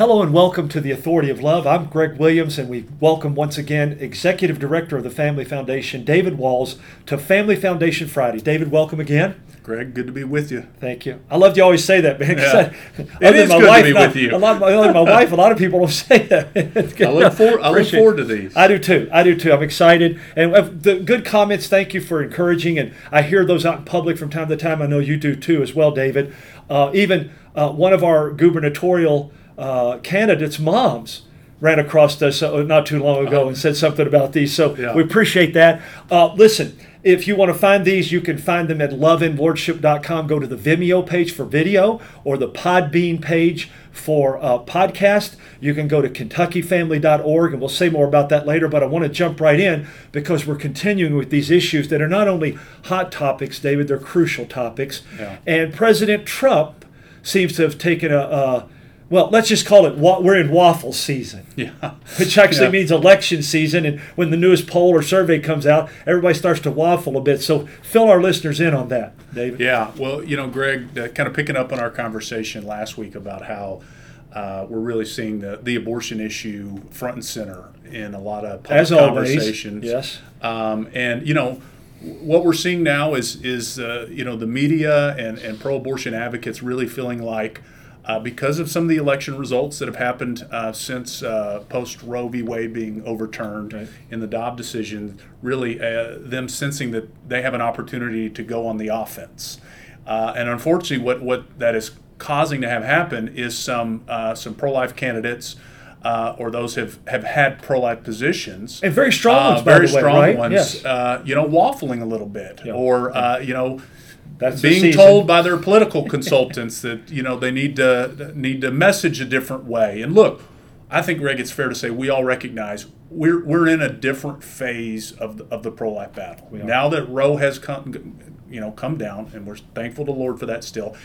Hello and welcome to the Authority of Love. I'm Greg Williams, and we welcome once again Executive Director of the Family Foundation, David Walls, to Family Foundation Friday. David, welcome again. Greg, good to be with you. Thank you. I love you always say that, man. Yeah. I- It is my good to wife, be not- with you. A lot, other than my wife, a lot of people don't say that. I look forward. I look forward to these. I do too. I do too. I'm excited. And uh, the good comments, thank you for encouraging. And I hear those out in public from time to time. I know you do too, as well, David. Uh, even uh, one of our gubernatorial uh, candidates' moms ran across us uh, not too long ago and said something about these. So Yeah. we appreciate that. Uh, listen, if you want to find these, you can find them at loveandlordship.com. Go to the Vimeo page for video or the Podbean page for uh, podcast. You can go to kentuckyfamily.org, and we'll say more about that later. But I want to jump right in because we're continuing with these issues that are not only hot topics, David, they're crucial topics. Yeah. And President Trump seems to have taken a, a well, let's just call it, wa- we're in waffle season Yeah. which actually Yeah. means election season. And when the newest poll or survey comes out, everybody starts to waffle a bit. So fill our listeners in on that, David. Yeah. Well, you know, Greg, uh, kind of picking up on our conversation last week about how uh, we're really seeing the, the abortion issue front and center in a lot of public As always, conversations. yes. Um, and you know, what we're seeing now is is uh, you know the media and, and pro-abortion advocates really feeling like. Uh, because of some of the election results that have happened uh, since uh, post Roe v. Wade being overturned Right. in the Dobbs decision, really uh, them sensing that they have an opportunity to go on the offense. Uh, and unfortunately, what, what that is causing to have happen is some uh, some pro-life candidates uh, or those have, have had pro-life positions And very strong ones, very the way, strong right? ones, Yes. uh, you know, waffling a little bit, Yeah. or uh, you know, That's being told by their political consultants that you know they need to need to message a different way. And look, I think Greg, it's fair to say we all recognize we're we're in a different phase of the, of the pro life battle now that Roe has come, you know, come down, and we're thankful to the Lord for that still.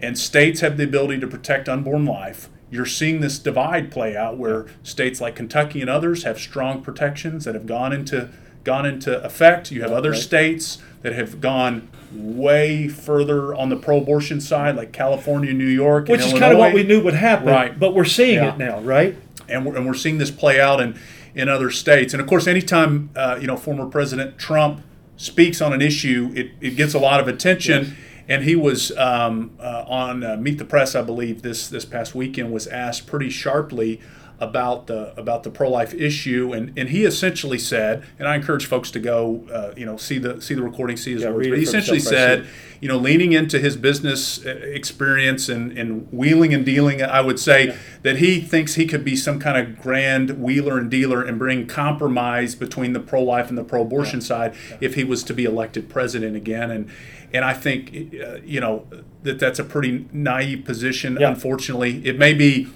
And states have the ability to protect unborn life. You're seeing this divide play out where states like Kentucky and others have strong protections that have gone into gone into effect. You have other Right. states that have gone way further on the pro-abortion side, like California, New York, Which and is kind of what we knew would happen. Right. But we're seeing Yeah. it now, right? and we're, and we're seeing this play out in, in other states. And of course, anytime uh, you know former President Trump speaks on an issue, it, it gets a lot of attention. And he was um, uh, on uh, Meet the Press, I believe, this this past weekend, was asked pretty sharply about the about the pro life issue, and, and he essentially said, and I encourage folks to go, uh, you know, see the see the recording, see his Yeah, words. But he essentially said, you know, leaning into his business uh, experience and, and wheeling and dealing, I would say that he thinks he could be some kind of grand wheeler and dealer and bring compromise between the pro life and the pro abortion side if he was to be elected president again. And and I think, uh, you know, that that's a pretty naive position, Yeah. unfortunately. It may be.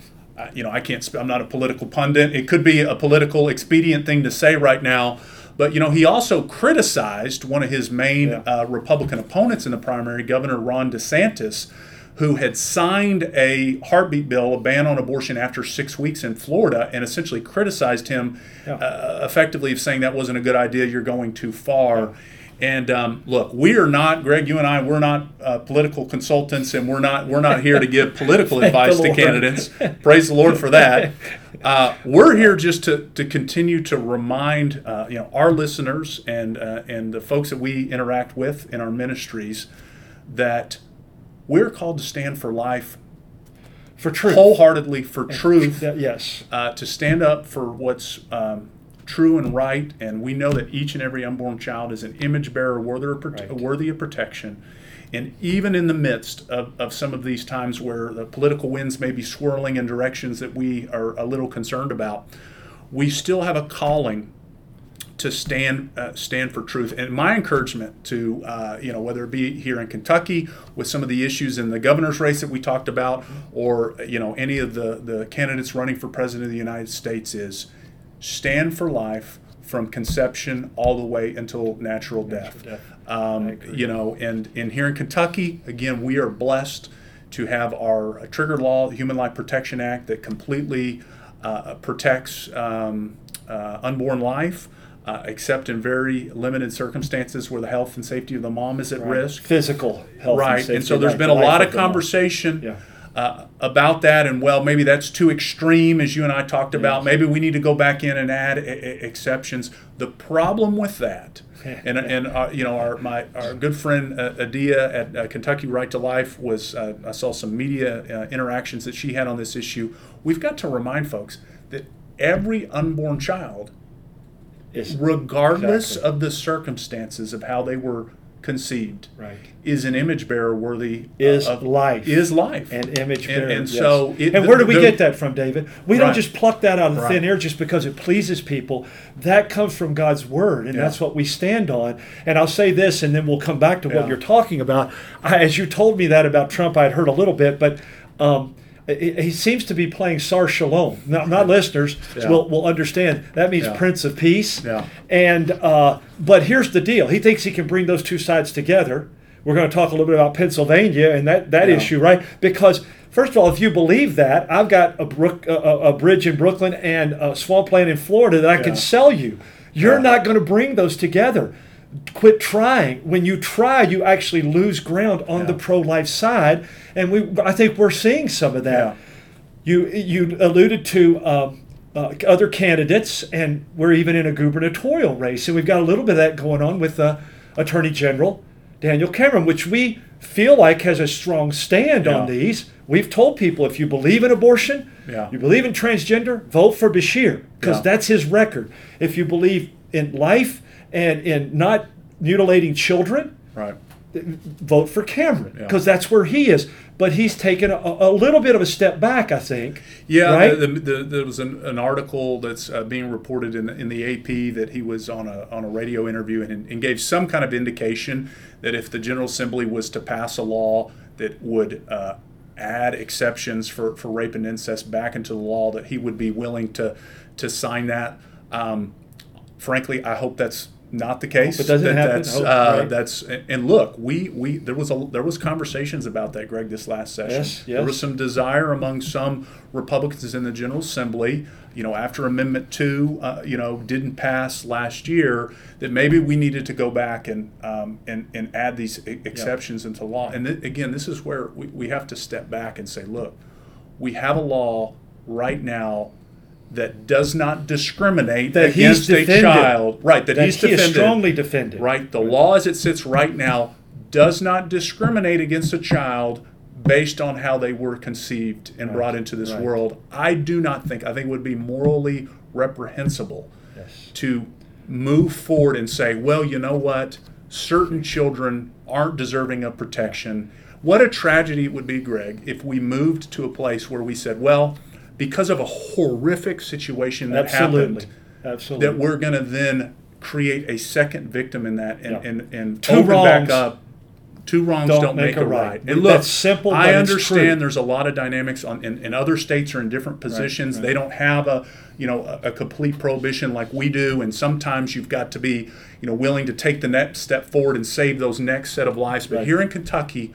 You know, I can't. sp- I'm not a political pundit. It could be a political expedient thing to say right now, but you know, he also criticized one of his main Yeah. uh, Republican opponents in the primary, Governor Ron DeSantis, who had signed a heartbeat bill, a ban on abortion after six weeks in Florida, and essentially criticized him, Yeah. uh, effectively of saying that wasn't a good idea. You're going too far. And um, look, we are not, Greg. You and I, we're not uh, political consultants, and we're not we're not here to give political advice to candidates. Praise the Lord for that. Uh, we're here just to, to continue to remind uh, you know our listeners and uh, and the folks that we interact with in our ministries that we're called to stand for life For truth. wholeheartedly for truth, yes. uh, to stand up for what's um, true and right. And we know that each and every unborn child is an image bearer worthy of, prote- Right. worthy of protection. And even in the midst of, of some of these times where the political winds may be swirling in directions that we are a little concerned about, we still have a calling to stand uh, stand for truth. And my encouragement to uh, you know whether it be here in Kentucky with some of the issues in the governor's race that we talked about, or you know any of the the candidates running for president of the United States is stand for life from conception all the way until natural death. death. Um, you know, and and here in Kentucky, again, we are blessed to have our trigger law, the Human Life Protection Act, that completely uh, protects um, uh, unborn life, uh, except in very limited circumstances where the health and safety of the mom is at risk. Physical health. Right, safety, and so there's right, been a lot of conversation Yeah. Uh, about that, and well, maybe that's too extreme, as you and I talked about. Maybe we need to go back in and add exceptions. The problem with that, and and uh, you know, our my our good friend uh, Addia at uh, Kentucky Right to Life was. Uh, I saw some media uh, interactions that she had on this issue. We've got to remind folks that every unborn child Is regardless Exactly. of the circumstances of how they were conceived, right. is an image bearer worthy Is of life. Is life and image bearer. and yes. so it- and where do we the- get that from, David? We don't just pluck that out of the thin air just because it pleases people. That comes from God's word, and Yeah. that's what we stand on. And I'll say this, and then we'll come back to what you're talking about. I, as you told me that about Trump, I'd heard a little bit, but. Um, he seems to be playing Sar Shalom. Not, not listeners Yeah. will, will understand. That means Yeah. Prince of Peace. Yeah. And uh, but here's the deal: he thinks he can bring those two sides together. We're going to talk a little bit about Pennsylvania and that that Yeah. issue, right? Because first of all, if you believe that, I've got a brook, a, a bridge in Brooklyn and a swampland in Florida that I can sell you. You're not going to bring those together. Quit trying. When you try, you actually lose ground on the pro-life side, and we I think we're seeing some of that. Yeah. You you alluded to um, uh, other candidates, and we're even in a gubernatorial race, and we've got a little bit of that going on with uh, Attorney General Daniel Cameron, which we feel like has a strong stand on these. We've told people if you believe in abortion, Yeah. you believe in transgender, vote for Beshear because Yeah. that's his record. If you believe in life and in not mutilating children, Right. vote for Cameron Yeah. because that's where he is. But he's taken a, a little bit of a step back, I think. Yeah, right? the, the, the, there was an, an article that's uh, being reported in, in the AP that he was on a, on a radio interview and, and gave some kind of indication that if the General Assembly was to pass a law that would uh, add exceptions for, for rape and incest back into the law, that he would be willing to, to sign that. Um, frankly, I hope that's not the case. Hope it doesn't that, happen. That's, Hope- uh, right. that's and look, we, we there was a there was conversations about that, Greg, this last session. Yes, There was some desire among some Republicans in the General Assembly, you know, after Amendment Two, uh, you know, didn't pass last year, that maybe we needed to go back and um, and and add these exceptions into law. And th- again, this is where we, we have to step back and say, look, we have a law right now that does not discriminate That against a child, right? That, that he's he is strongly defended. Right. The law as it sits right now does not discriminate against a child based on how they were conceived and Right, brought into this right. world. I do not think, I think it would be morally reprehensible Yes. to move forward and say, well, you know what? Certain hmm. children aren't deserving of protection. What a tragedy it would be, Greg, if we moved to a place where we said, well, because of a horrific situation that Absolutely. happened, Absolutely. that we're going to then create a second victim in that and, Yeah. and, and Two open wrongs back up. Two wrongs don't, make, a right. And That's simple, I understand there's a lot of dynamics on, and, and other states are in different positions. right. They don't have a, you know, a, a complete prohibition like we do. And sometimes you've got to be, you know, willing to take the next step forward and save those next set of lives. But Right. here in Kentucky,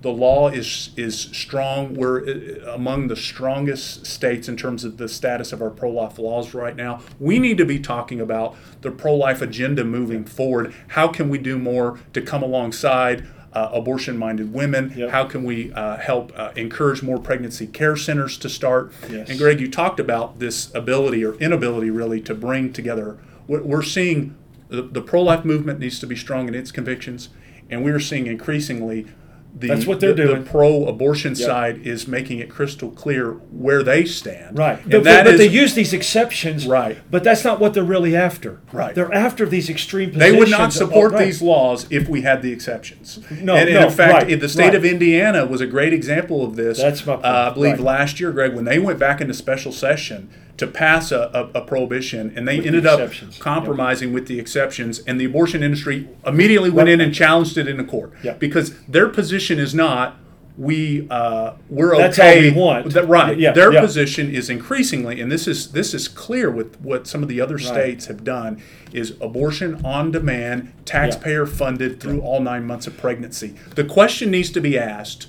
the law is is strong. We're uh, among the strongest states in terms of the status of our pro-life laws right now. We need to be talking about the pro-life agenda moving forward. How can we do more to come alongside uh, abortion-minded women? Yep. How can we uh, help uh, encourage more pregnancy care centers to start? Yes. And Greg, you talked about this ability or inability really to bring together. We're we're seeing the, the pro-life movement needs to be strong in its convictions, and we are seeing increasingly the, That's what they're the, doing. The pro-abortion side is making it crystal clear where they stand. Right. and But, that but is- they use these exceptions. Right. But that's not what they're really after. Right. They're after these extreme positions. They would not support Oh, right. these laws if we had the exceptions. No, and, and no, in fact, right, the state right. of Indiana was a great example of this. That's my point, Uh, I believe last year, Greg, when they went back into special session to pass a, a, a prohibition, and they With the ended up exceptions, compromising with the exceptions, and the abortion industry immediately went in and challenged it in the court Yeah. because their position is not. We uh, we're That's okay. we want. That- right. Yeah, Their yeah. position is increasingly, and this is this is clear with what some of the other states have done, is abortion on demand, taxpayer funded through all nine months of pregnancy. The question needs to be asked,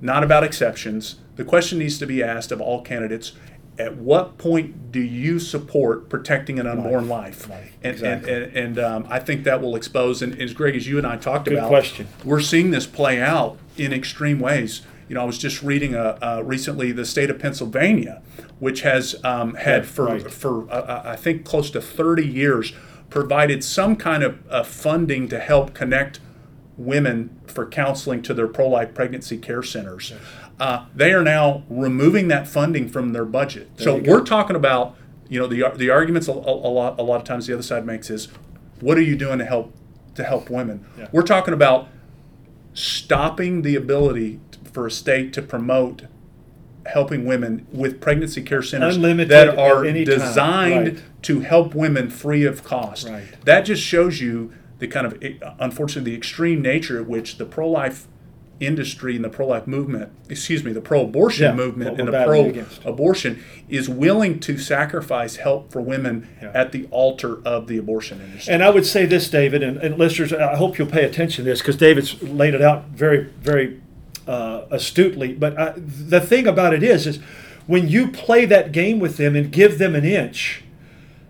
not about exceptions. The question needs to be asked of all candidates. At what point do you support protecting an unborn life? Life, And, exactly. and, and, and um, I think that will expose, and as Greg, as you and I talked Good about, question. we're seeing this play out in extreme ways. You know, I was just reading uh, uh, recently the state of Pennsylvania, which has um, had Yeah, for right. for uh, I think close to 30 years provided some kind of uh, funding to help connect women for counseling to their pro-life pregnancy care centers. Uh, they are now removing that funding from their budget. so we're talking about, you know, the the arguments a, a, a lot a lot of times the other side makes is, what are you doing to help to help women? Yeah. We're talking about stopping the ability for a state to promote helping women with pregnancy care centers Unlimited that are designed Right. to help women free of cost. Right. That just shows you the kind of, unfortunately, the extreme nature at which the pro life industry and the pro life movement, excuse me, the pro abortion Yeah, movement and the pro abortion is willing to sacrifice help for women Yeah. at the altar of the abortion industry. And I would say this, David, and, and listeners, I hope you'll pay attention to this because David's laid it out very, very uh, astutely. But I, the thing about it is, is when you play that game with them and give them an inch,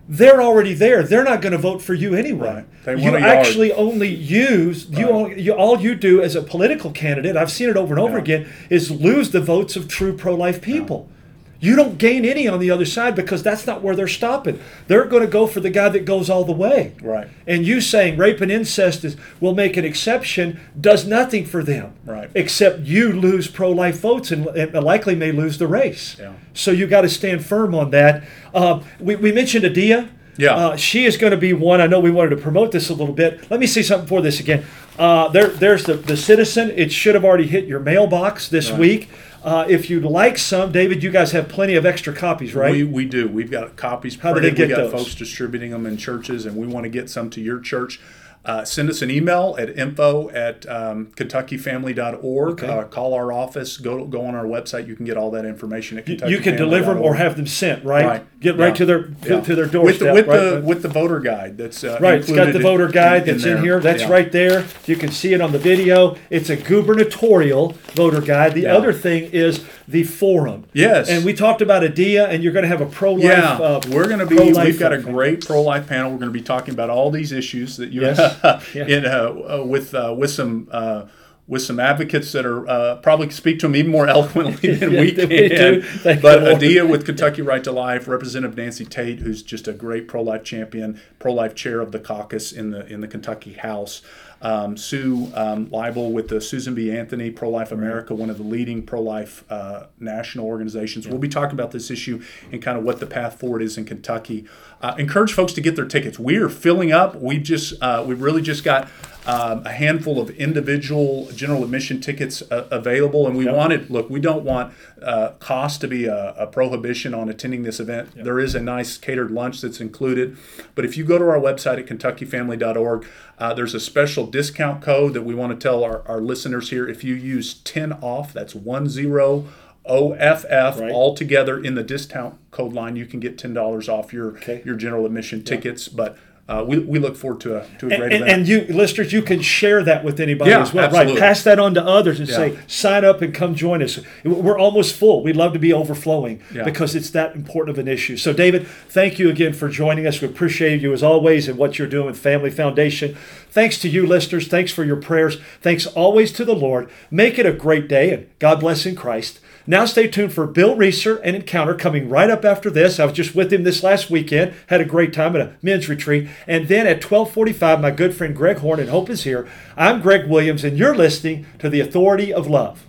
they're already there. They're not going to vote for you anyway. Right. You want a yard. actually only use you, Right. all, you all you do as a political candidate. I've seen it over and over Yeah. again. Is lose the votes of true pro-life people. You don't gain any on the other side because that's not where they're stopping. They're going to go for the guy that goes all the way. Right. And you saying rape and incest is will make an exception does nothing for them. Right. Except you lose pro-life votes and, and likely may lose the race. Yeah. So you got to stand firm on that. Uh, we, we mentioned Addia. Yeah. Uh, she is going to be one. I know we wanted to promote this a little bit. Let me say something for this again. Uh, there, there's the, the citizen. It should have already hit your mailbox this Right. week. Uh, if you'd like some, David, you guys have plenty of extra copies, right? We, we do. We've got copies How do they get we got those? folks distributing them in churches, and we want to get some to your church. Uh, send us an email at info at um, kentuckyfamily.org. Okay. Uh, call our office. Go go on our website. You can get all that information at you, kentuckyfamily.org. you can deliver them or have them sent, right? Right. Get right Yeah. to their Yeah. to their with doorstep. the, with right? the with the voter guide. That's uh, Right, it's got the voter guide in that's in, there. here. That's Yeah. right there. You can see it on the video. It's a gubernatorial voter guide. The other thing is the forum. Yes. And we talked about Addia, and you're going to have a pro life. Yeah, uh, we're going to be. We've got a great pro-life panel. We're going to be talking about all these issues that you Yes. Yeah. in uh, uh, with uh, with some. Uh, with some advocates that are uh, probably speak to them even more eloquently than we we can. do. But. Addia with Kentucky Right to Life, Representative Nancy Tate, who's just a great pro-life champion, pro-life chair of the caucus in the in the Kentucky House. Um, Sue um, Liebel with the Susan B. Anthony Pro Life America, one of the leading pro life uh, national organizations. We'll be talking about this issue and kind of what the path forward is in Kentucky. Uh, encourage folks to get their tickets. We are filling up. We've just uh, we really just got um, a handful of individual general admission tickets uh, available, and we Yep. wanted look. We don't want uh, cost to be a, a prohibition on attending this event. There is a nice catered lunch that's included, but if you go to our website at KentuckyFamily.org, uh, there's a special discount code that we want to tell our, our listeners here. If you use 10 off, that's one zero OFF Right. all together in the discount code line, you can get ten dollars off your Okay. your general admission tickets. But uh, we, we look forward to a to a great and, event. and you listeners, you can share that with anybody Yeah, as well, right? Pass that on to others and Yeah. say, sign up and come join us. We're almost full. We'd love to be overflowing Yeah. because it's that important of an issue. So, David, thank you again for joining us. We appreciate you as always and what you're doing with Family Foundation. Thanks to you, listeners. Thanks for your prayers. Thanks always to the Lord. Make it a great day and God bless in Christ. Now stay tuned for Bill Reeser and Encounter coming right up after this. I was just with him this last weekend. Had a great time at a men's retreat. And then at 1245, my good friend Greg Horn and Hope is here. I'm Greg Williams, and you're listening to The Authority of Love.